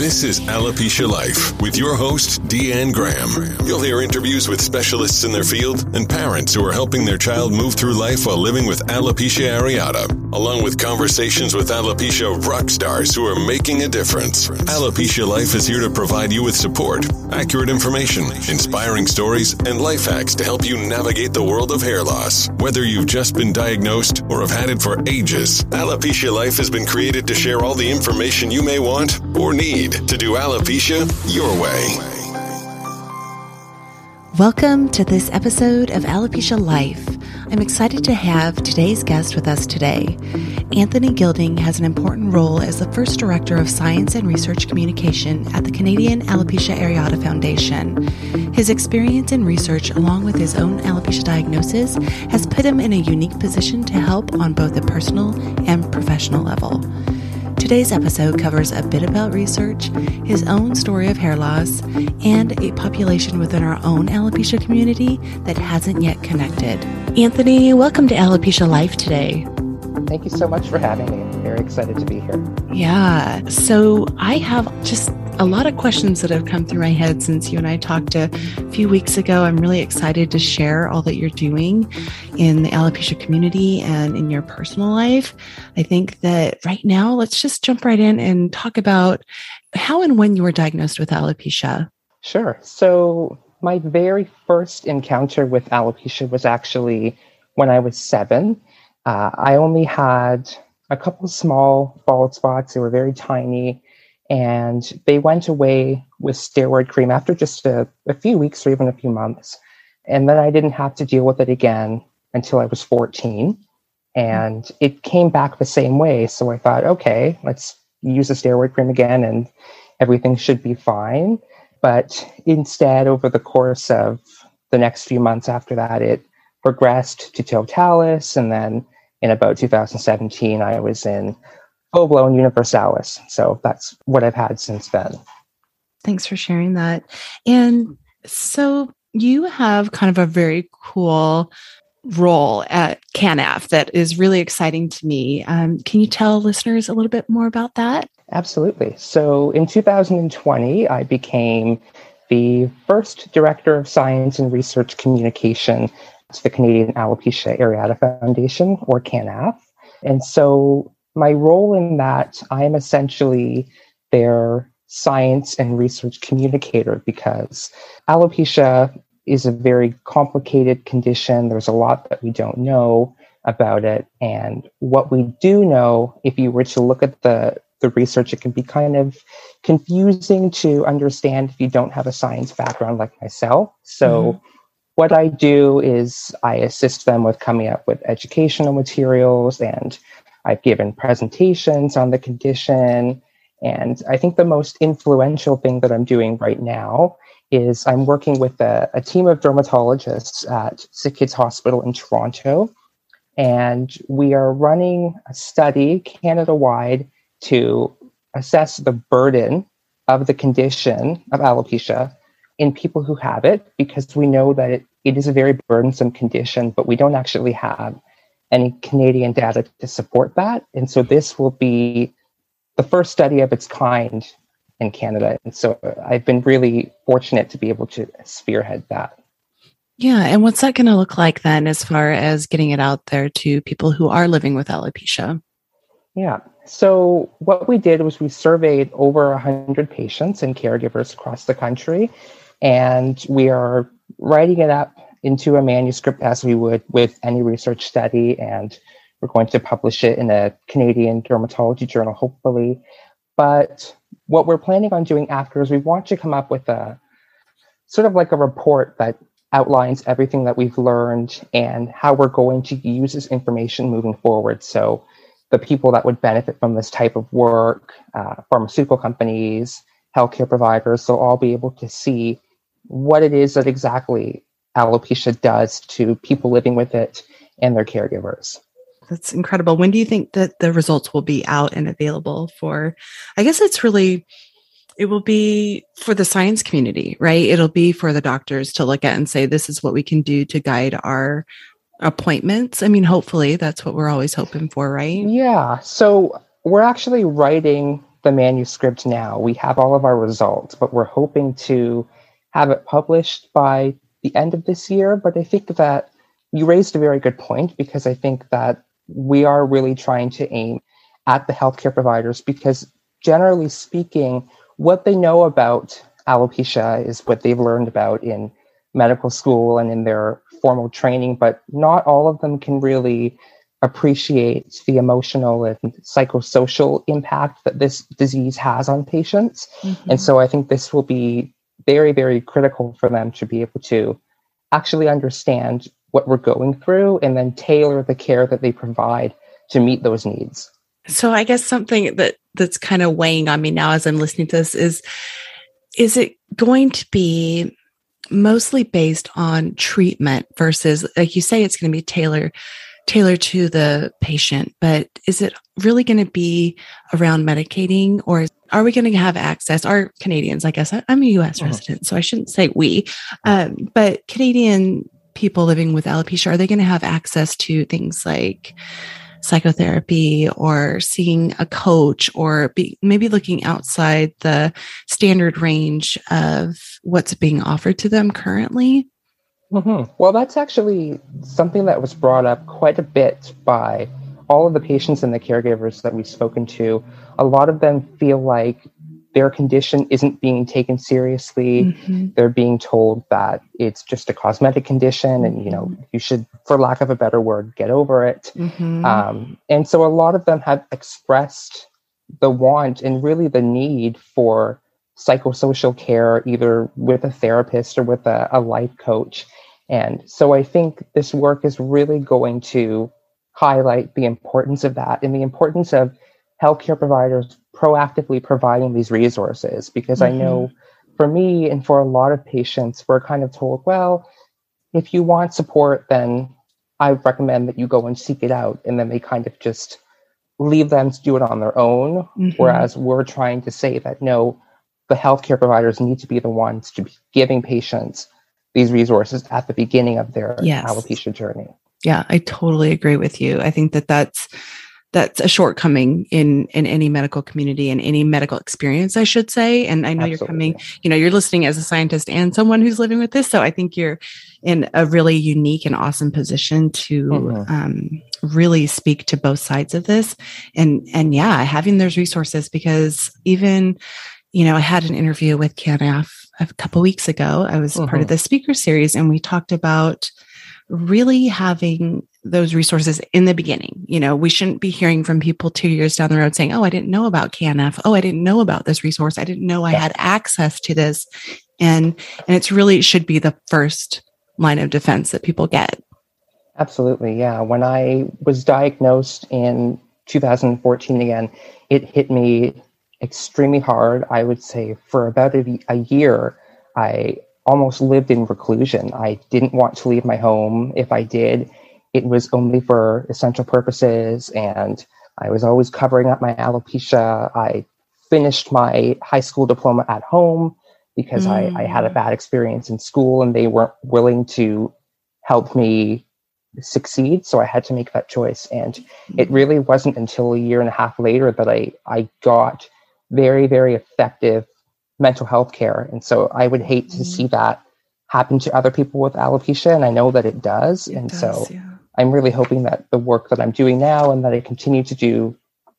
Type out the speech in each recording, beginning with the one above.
This is Alopecia Life with your host, Deeann Graham. You'll hear interviews with specialists in their field and parents who are helping their child move through life while living with alopecia areata, along with conversations with alopecia rock stars who are making a difference. Alopecia Life is here to provide you with support, accurate information, inspiring stories, and life hacks to help you navigate the world of hair loss. Whether you've just been diagnosed or have had it for ages, Alopecia Life has been created to share all the information you may want or need to do alopecia your way. Welcome to this episode of Alopecia Life. I'm excited to have today's guest with us today. Anthony Gilding has an important role as the first director of science and research communication at the Canadian Alopecia Areata Foundation. His experience in research, along with his own alopecia diagnosis, has put him in a unique position to help on both a personal and professional level. Today's episode covers a bit about research, his own story of hair loss, and a population within our own alopecia community that hasn't yet connected. Anthony, welcome to Alopecia Life today. Thank you so much for having me. I'm very excited to be here. Yeah. So I have just a lot of questions that have come through my head since you and I talked a few weeks ago. I'm really excited to share all that you're doing in the alopecia community and in your personal life. I think that right now, let's just jump right in and talk about how and when you were diagnosed with alopecia. Sure. So, my very first encounter with alopecia was actually when I was seven. Uh, I only had a couple small bald spots, they were very tiny and they went away with steroid cream after just a, a, few weeks or even a few months. And then I didn't have to deal with it again until I was 14. And it came back the same way. So I thought, okay, let's use the steroid cream again and everything should be fine. But instead, over the course of the next few months after that, it progressed to totalis. And then in about 2017, I was in full blown universalis. So that's what I've had since then. Thanks for sharing that. And so you have kind of a very cool role at CANAF that is really exciting to me. Um, can you tell listeners a little bit more about that? Absolutely. So in 2020, I became the first director of science and research communication to the Canadian Alopecia Areata Foundation, or CANAF. And so my role in that, I am essentially their science and research communicator because alopecia is a very complicated condition. There's a lot that we don't know about it. And what we do know, if you were to look at the, the research, it can be kind of confusing to understand if you don't have a science background like myself. So, mm-hmm. what I do is I assist them with coming up with educational materials and I've given presentations on the condition. And I think the most influential thing that I'm doing right now is I'm working with a, a team of dermatologists at Sick Kids Hospital in Toronto. And we are running a study Canada wide to assess the burden of the condition of alopecia in people who have it, because we know that it, it is a very burdensome condition, but we don't actually have any Canadian data to support that. And so this will be the first study of its kind in Canada. And so I've been really fortunate to be able to spearhead that. Yeah. And what's that going to look like then as far as getting it out there to people who are living with alopecia? Yeah. So what we did was we surveyed over 100 patients and caregivers across the country, and we are writing it up into a manuscript as we would with any research study, and we're going to publish it in a Canadian dermatology journal, hopefully. But what we're planning on doing after is we want to come up with a sort of like a report that outlines everything that we've learned and how we're going to use this information moving forward. So, the people that would benefit from this type of work, uh, pharmaceutical companies, healthcare providers, they'll all be able to see what it is that exactly alopecia does to people living with it and their caregivers. That's incredible. When do you think that the results will be out and available for? I guess it's really, it will be for the science community, right? It'll be for the doctors to look at and say, this is what we can do to guide our appointments. I mean, hopefully that's what we're always hoping for, right? Yeah. So we're actually writing the manuscript now. We have all of our results, but we're hoping to have it published by the end of this year. But I think that you raised a very good point because I think that we are really trying to aim at the healthcare providers because, generally speaking, what they know about alopecia is what they've learned about in medical school and in their formal training, but not all of them can really appreciate the emotional and psychosocial impact that this disease has on patients. Mm-hmm. And so I think this will be very, very critical for them to be able to actually understand what we're going through and then tailor the care that they provide to meet those needs. So I guess something that that's kind of weighing on me now as I'm listening to this is is it going to be mostly based on treatment versus like you say it's going to be tailored tailored to the patient but is it really going to be around medicating or are we going to have access our canadians i guess i'm a us uh-huh. resident so i shouldn't say we um, but canadian people living with alopecia are they going to have access to things like psychotherapy or seeing a coach or be, maybe looking outside the standard range of what's being offered to them currently? Mm-hmm. Well, that's actually something that was brought up quite a bit by all of the patients and the caregivers that we've spoken to. A lot of them feel like their condition isn't being taken seriously. Mm-hmm. They're being told that it's just a cosmetic condition and, you know, mm-hmm. you should, for lack of a better word, get over it. Mm-hmm. Um, and so a lot of them have expressed the want and really the need for psychosocial care, either with a therapist or with a, a life coach. And so I think this work is really going to highlight the importance of that and the importance of healthcare providers proactively providing these resources because mm-hmm. I know mm-hmm. for me and for a lot of patients, we're kind of told, well, if you want support, then I recommend that you go and seek it out. And then they kind of just leave them to do it on their own. Mm-hmm. Whereas we're trying to say that no, the healthcare providers need to be the ones to be giving patients these resources at the beginning of their yes. alopecia journey. Yeah, I totally agree with you. I think that that's that's a shortcoming in in any medical community and any medical experience i should say and i know Absolutely. you're coming you know you're listening as a scientist and someone who's living with this so i think you're in a really unique and awesome position to mm-hmm. um, really speak to both sides of this and and yeah having those resources because even you know i had an interview with canaf a couple weeks ago i was mm-hmm. part of mm-hmm. the speaker series and we talked about really having those resources in the beginning. You know, we shouldn't be hearing from people two years down the road saying, Oh, I didn't know about CANAF. Oh, I didn't know about this resource. I didn't know I had access to this. And, and it's really it should be the first line of defense that people get. Absolutely. Yeah. When I was diagnosed in 2014 again, it hit me extremely hard. I would say for about a, a year, I almost lived in reclusion. I didn't want to leave my home. If I did, it was only for essential purposes and I was always covering up my alopecia. I finished my high school diploma at home because mm. I, I had a mm. bad experience in school and they weren't willing to help me succeed. So I had to make that choice. And it mm. really wasn't until a year and a half later that I, I got very, very effective mental health care. And so I would hate to mm. see that happen to other people with alopecia. And I know that it does. It and does, so yeah. I'm really hoping that the work that I'm doing now and that I continue to do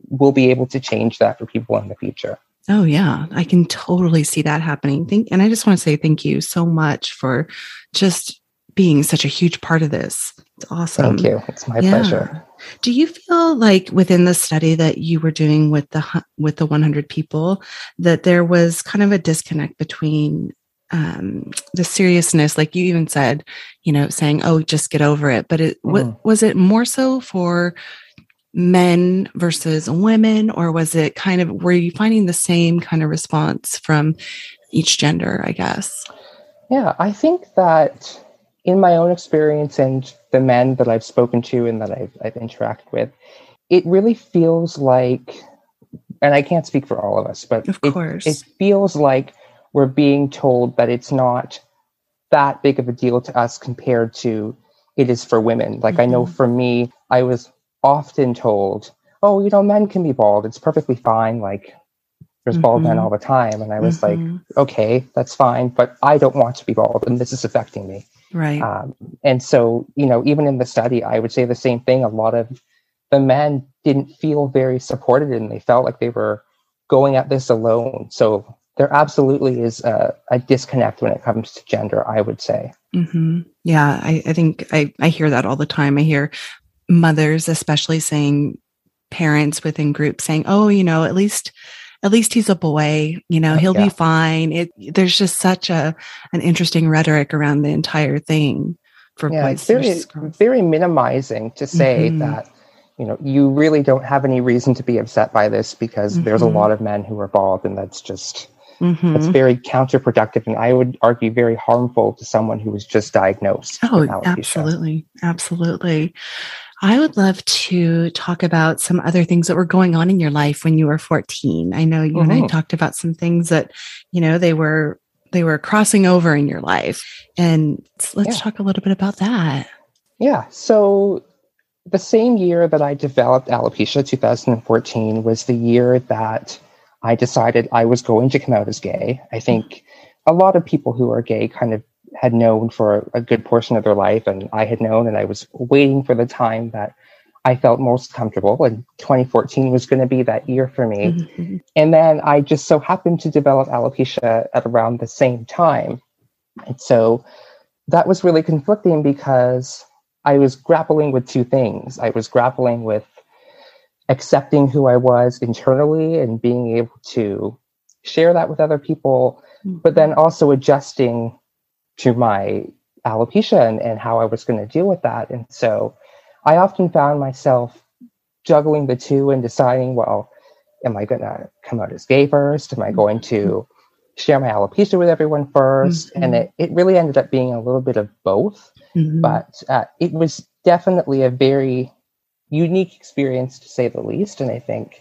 will be able to change that for people in the future. Oh yeah, I can totally see that happening. Thank, and I just want to say thank you so much for just being such a huge part of this. It's awesome. Thank you. It's my yeah. pleasure. Do you feel like within the study that you were doing with the with the 100 people that there was kind of a disconnect between um, the seriousness, like you even said, you know, saying, "Oh, just get over it." But it mm. what, was it more so for men versus women, or was it kind of were you finding the same kind of response from each gender? I guess. Yeah, I think that in my own experience and the men that I've spoken to and that I've, I've interacted with, it really feels like, and I can't speak for all of us, but of it, it feels like we're being told that it's not that big of a deal to us compared to it is for women. Like mm-hmm. I know mm-hmm. for me, I was often told, "Oh, you know, men can be bald. It's perfectly fine. Like there's mm-hmm. bald men mm-hmm. all the time. And I was mm-hmm. like, okay, that's fine, but I don't want to be bald and this is affecting me. Right. Um, and so, you know, even in the study, I would say the same thing. A lot of the men didn't feel very supported and they felt like they were going at this alone. So there absolutely is a, a disconnect when it comes to gender, I would say. Mm-hmm. Yeah, I, I think I, I hear that all the time. I hear mothers, especially saying, parents within groups saying, oh, you know, at least at least he's a boy you know he'll yeah. be fine it there's just such a an interesting rhetoric around the entire thing for yeah, boys it's very, very minimizing to say mm-hmm. that you know you really don't have any reason to be upset by this because mm-hmm. there's a mm-hmm. lot of men who are bald and that's just mm-hmm. that's very counterproductive and i would argue very harmful to someone who was just diagnosed oh absolutely absolutely I would love to talk about some other things that were going on in your life when you were 14. I know you mm-hmm. and I mm-hmm. talked about some things that, you know, they were they were crossing over in your life. And let's yeah. talk a little bit about that. Yeah. So the same year that I developed alopecia, 2014, was the year that I decided I was going to come out as gay. I think a lot of people who are gay kind of had known for a good portion of their life, and I had known, and I was waiting for the time that I felt most comfortable. And 2014 was going to be that year for me. Mm-hmm. And then I just so happened to develop alopecia at around the same time. And so that was really conflicting because I was grappling with two things. I was grappling with accepting who I was internally and being able to share that with other people, mm-hmm. but then also adjusting to my alopecia and, and how I was going to deal with that. And so I often found myself juggling the two and deciding, well, am I going to come out as gay first? Am I going to share my alopecia with everyone 1st mm-hmm. And it, it really ended up being a little bit of both. Mm-hmm. But uh, it was definitely a very unique experience to say the least. And I think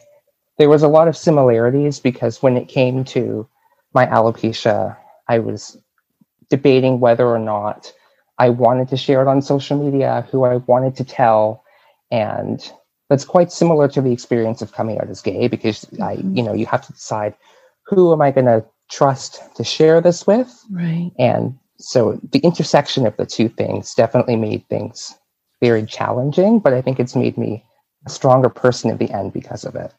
there was a lot of similarities because when it came to my alopecia, I was debating whether or not I wanted to share it on social media, who I wanted to tell. And that's quite similar to the experience of coming out as gay because I, mm-hmm. you know, you have to decide who am I going to trust to share this with? Right. And so the intersection of the two things definitely made things very challenging, but I think it's made me a stronger person in the end because of it.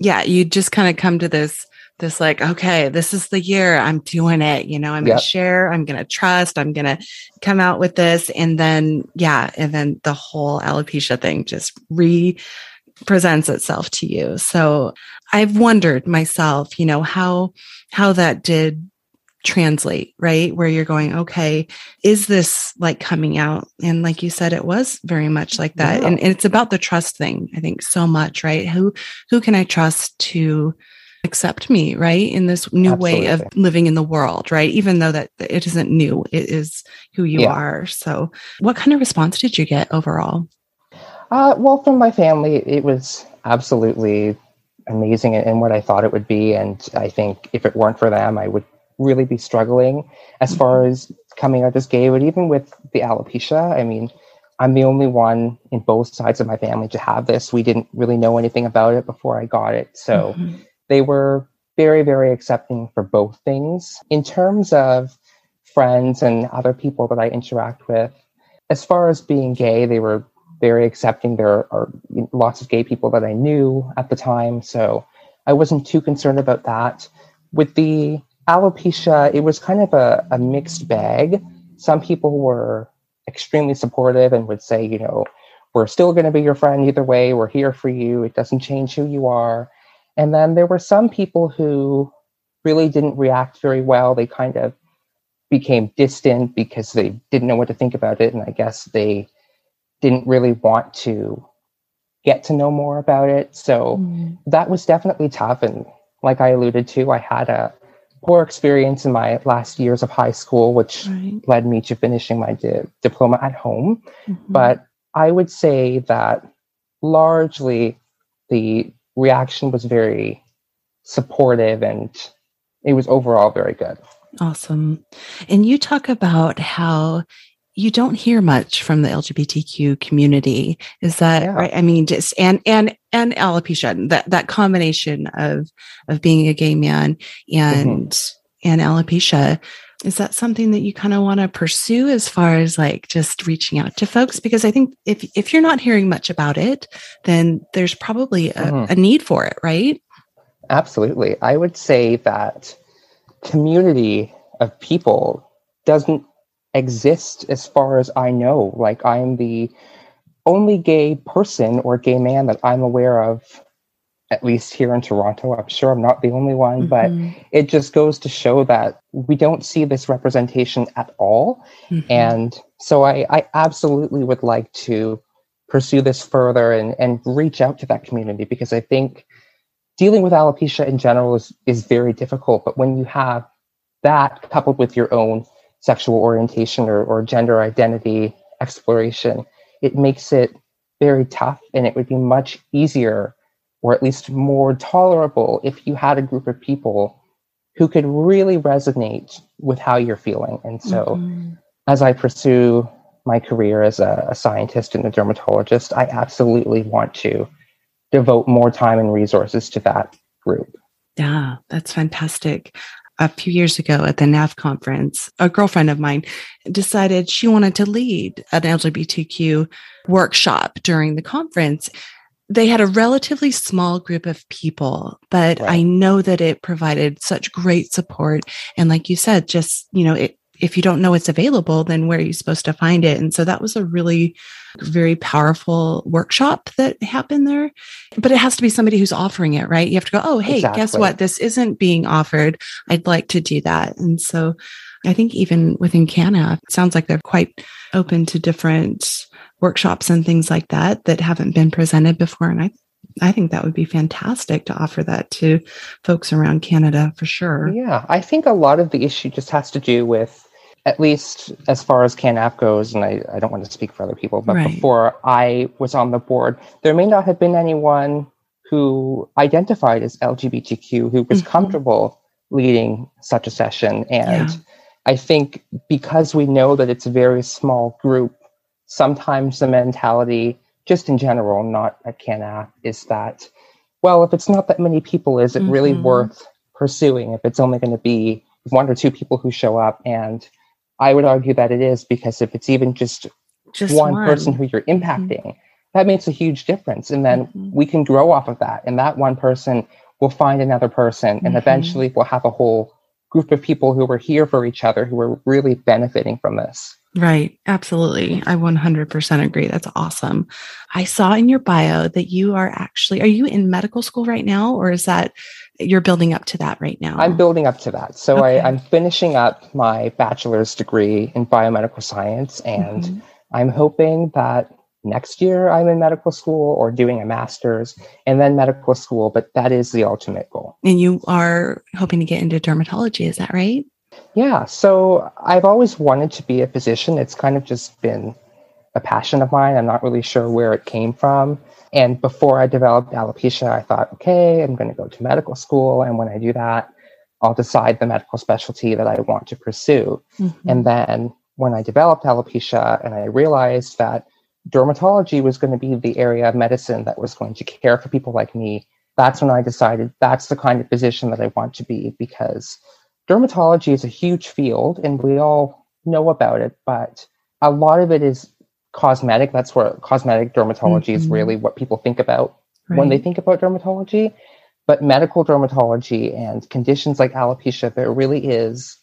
Yeah, you just kind of come to this this like okay this is the year i'm doing it you know i'm yep. gonna share i'm gonna trust i'm gonna come out with this. And then yeah and then the whole alopecia thing just re presents itself to you. So i've wondered myself you know how how that did translate right? Where you're going okay is this like coming out? And like you said it was very much like that. Yeah. and, and it's about the trust thing i think so much right? Who who can i trust to accept me right in this new Absolutely. way of living in the world right? Even though that it isn't new it is who you yeah. are. So what kind of response did you get overall? Uh, well from my family it was absolutely amazing and what i thought it would be. And i think if it weren't for them i would really be struggling as mm-hmm. far as coming out as gay. But even with the alopecia i mean i'm the only one in both sides of my family to have this. We didn't really know anything about it before i got it. So mm-hmm they were very, very accepting for both things. In terms of friends and other people that I interact with, as far as being gay, they were very accepting. There are lots of gay people that I knew at the time, so I wasn't too concerned about that. With the alopecia, it was kind of a, a mixed bag. Some people were extremely supportive and would say, you know, we're still going to be your friend either way. We're here for you. It doesn't change who you are. And then there were some people who really didn't react very well. They kind of became distant because they didn't know what to think about it. And I guess they didn't really want to get to know more about it. So mm. that was definitely tough. And like I alluded to, I had a poor experience in my last years of high school, which right. led me to finishing my di- diploma at home. Mm-hmm. But I would say that largely the reaction was very supportive and it was overall very good. Awesome. And you talk about how you don't hear much from the LGBTQ community. Is that yeah. right? I mean, just and and and alopecia that that combination of of being a gay man and mm-hmm. and alopecia is that something that you kind of want to pursue as far as like just reaching out to folks? Because i think if if you're not hearing much about it then there's probably a, mm-hmm. a need for it right? Absolutely. I would say that community of people doesn't exist as far as i know. Like i'm the only gay person or gay man that i'm aware of at least here in Toronto. I'm sure I'm not the only one, mm-hmm. but it just goes to show that we don't see this representation at all. Mm-hmm. And so I, I absolutely would like to pursue this further and, and reach out to that community because I think dealing with alopecia in general is, is very difficult. But when you have that coupled with your own sexual orientation or, or gender identity exploration, it makes it very tough and it would be much easier or at least more tolerable if you had a group of people who could really resonate with how you're feeling. And so, mm-hmm. as I pursue my career as a, a, scientist and a dermatologist, I absolutely want to devote more time and resources to that group. Yeah, that's fantastic. A few years ago at the NAAF conference, a girlfriend of mine decided she wanted to lead an LGBTQ workshop during the conference they had a relatively small group of people, but right. I know that it provided such great support. And like you said, just, you know, it, if you don't know it's available, then where are you supposed to find it? And so that was a really very powerful workshop that happened there. But it has to be somebody who's offering it, right? You have to go, oh, hey, exactly. guess what? This isn't being offered. I'd like to do that. And so I think even within CANAF, it sounds like they're quite open to different workshops and things like that that haven't been presented before. And I, I think that would be fantastic to offer that to folks around Canada for sure. Yeah, I think a lot of the issue just has to do with, at least as far as CANAF goes, and I, I don't want to speak for other people, but right. before I was on the board, there may not have been anyone who identified as LGBTQ who was mm-hmm. comfortable leading such a session. And yeah. I think because we know that it's a very small group sometimes the mentality, just in general, not at CANAF, is that, well, if it's not that many people, is it mm-hmm. really worth pursuing if it's only going to be one or two people who show up? And I would argue that it is because if it's even just, just one, one, person who you're mm-hmm. impacting, mm-hmm. that makes a huge difference. And then mm-hmm. we can grow off of that. And that one person will find another person, and mm-hmm. eventually we'll have a whole group of people who were here for each other who were really benefiting from this. Right. Absolutely. I 100% agree. That's awesome. I saw in your bio that you are actually, are you in medical school right now or is that you're building up to that right now? I'm building up to that. So okay. I, am finishing up my bachelor's degree in biomedical science and mm-hmm. I'm hoping that next year I'm in medical school or doing a master's and then medical school, but that is the ultimate goal. And you are hoping to get into dermatology, is that right? Yeah, so I've always wanted to be a physician. It's kind of just been a passion of mine. I'm not really sure where it came from. And before I developed alopecia, I thought, okay, I'm going to go to medical school. And when I do that, I'll decide the medical specialty that I want to pursue. Mm-hmm. And then when I developed alopecia and I realized that dermatology was going to be the area of medicine that was going to care for people like me, that's when I decided that's the kind of physician that I want to be because dermatology is a huge field and we all know about it, but a lot of it is cosmetic. That's where cosmetic dermatology mm-hmm. is really what people think about right. when they think about dermatology. But medical dermatology and conditions like alopecia, there really is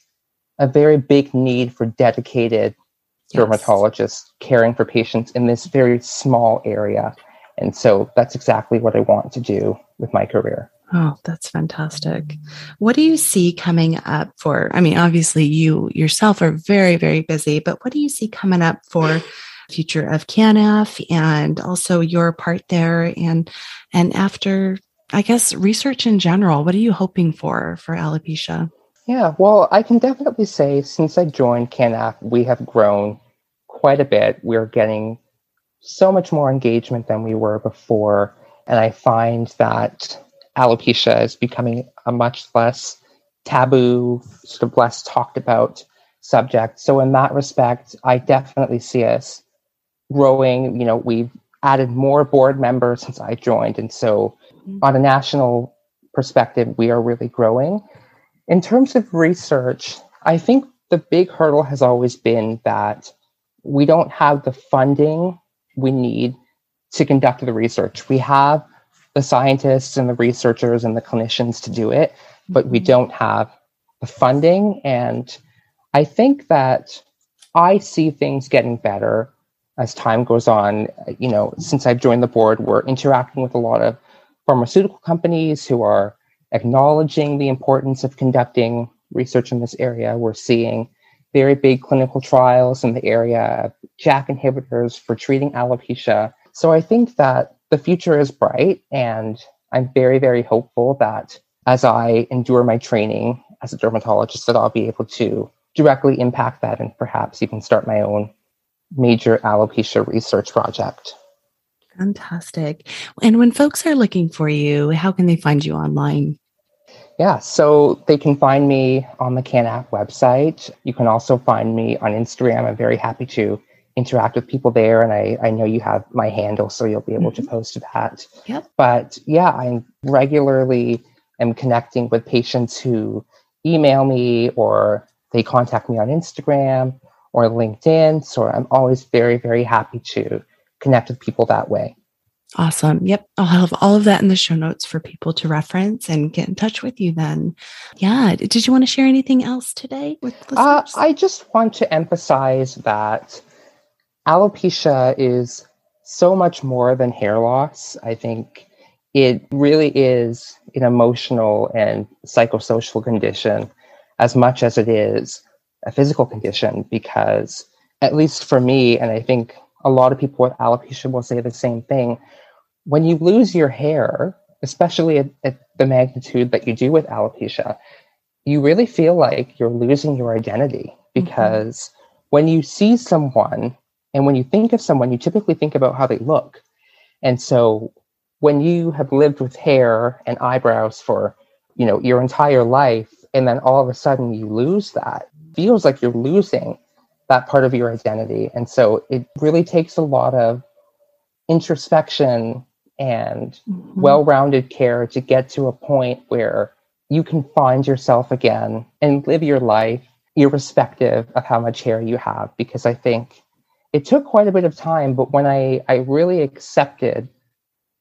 a very big need for dedicated yes. dermatologists caring for patients in this very small area. And so that's exactly what I want to do with my career. Oh, that's fantastic. What do you see coming up for? I mean, obviously you yourself are very, very busy, but what do you see coming up for future of CANAF and also your part there and and after I guess research in general, what are you hoping for for alopecia? Yeah, well, I can definitely say since I joined CANAF, we have grown quite a bit. We're getting so much more engagement than we were before. And I find that alopecia is becoming a much less taboo, sort of less talked about subject. So in that respect, I definitely see us growing. You know, we've added more board members since I joined. And so, mm-hmm. on a national perspective, we are really growing. In terms of research, I think the big hurdle has always been that we don't have the funding we need to conduct the research. We have the scientists and the researchers and the clinicians to do it, but we don't have the funding. And I think that I see things getting better as time goes on. You know, since I've joined the board, we're interacting with a lot of pharmaceutical companies who are acknowledging the importance of conducting research in this area. We're seeing very big clinical trials in the area of JAK inhibitors for treating alopecia. So I think that the future is bright, and I'm very, very hopeful that as I endure my training as a dermatologist, that I'll be able to directly impact that and perhaps even start my own major alopecia research project. Fantastic. And when folks are looking for you, how can they find you online? Yeah, so they can find me on the CANAF website. You can also find me on Instagram. I'm very happy to interact with people there. And I, I know you have my handle, so you'll be able mm-hmm. to post that. Yep. But yeah, I regularly am connecting with patients who email me or they contact me on Instagram or LinkedIn. So I'm always very, very happy to connect with people that way. Awesome. Yep. I'll have all of that in the show notes for people to reference and get in touch with you then. Yeah. Did you want to share anything else today with uh? Uh, I just want to emphasize that alopecia is so much more than hair loss. I think it really is an emotional and psychosocial condition as much as it is a physical condition because at least for me and i think a lot of people with alopecia will say the same thing when you lose your hair especially at, at the magnitude that you do with alopecia you really feel like you're losing your identity mm-hmm. because mm-hmm. when you see someone and when you think of someone, you typically think about how they look. And so when you have lived with hair and eyebrows for, you know, your entire life, and then all of a sudden you lose that, feels like you're losing that part of your identity. And so it really takes a lot of introspection and mm-hmm. well-rounded care to get to a point where you can find yourself again and live your life irrespective of how much hair you have because i think it took quite a bit of time, but when I, I really accepted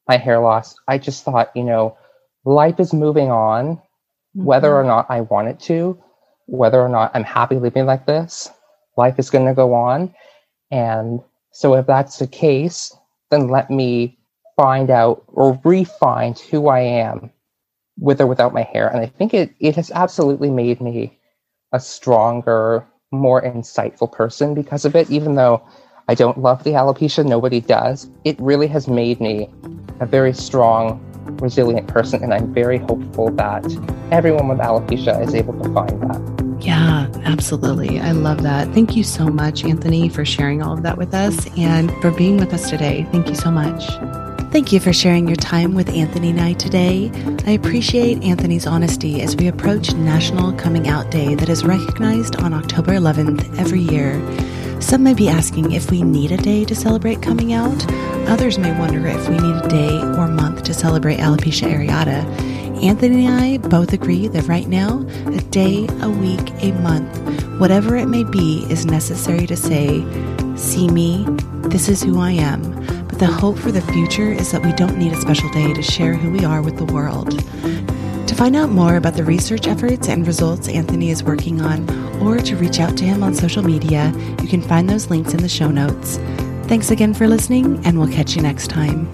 my hair loss, I just thought, you know, life is moving on, mm-hmm. whether or not I want it to, whether or not I'm happy living like this, life is going to go on. And so if that's the case, then let me find out or refine who I am with or without my hair. And I think it, it has absolutely made me a stronger, more insightful person because of it, even though I don't love the alopecia, nobody does. It really has made me a very strong, resilient person, and I'm very hopeful that everyone with alopecia is able to find that. Yeah, absolutely. I love that. Thank you so much, Anthony, for sharing all of that with us and for being with us today. Thank you so much. Thank you for sharing your time with Anthony and I today. I appreciate Anthony's honesty as we approach National Coming Out Day that is recognized on October 11th every year. Some may be asking if we need a day to celebrate coming out. Others may wonder if we need a day or month to celebrate alopecia areata. Anthony and I both agree that right now, a day, a week, a month, whatever it may be, is necessary to say, See me, this is who I am. But the hope for the future is that we don't need a special day to share who we are with the world. To find out more about the research efforts and results Anthony is working on, or to reach out to him on social media, you can find those links in the show notes. Thanks again for listening, and we'll catch you next time.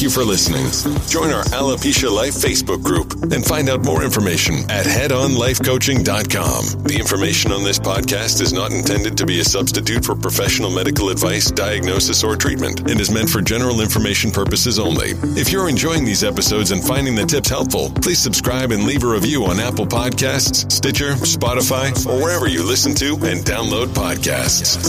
Thank you for listening. Join our Alopecia Life Facebook group and find out more information at headonlifecoaching.com. The information on this podcast is not intended to be a substitute for professional medical advice, diagnosis, or treatment and is meant for general information purposes only. If you're enjoying these episodes and finding the tips helpful, please subscribe and leave a review on Apple Podcasts, Stitcher, Spotify, or wherever you listen to and download podcasts.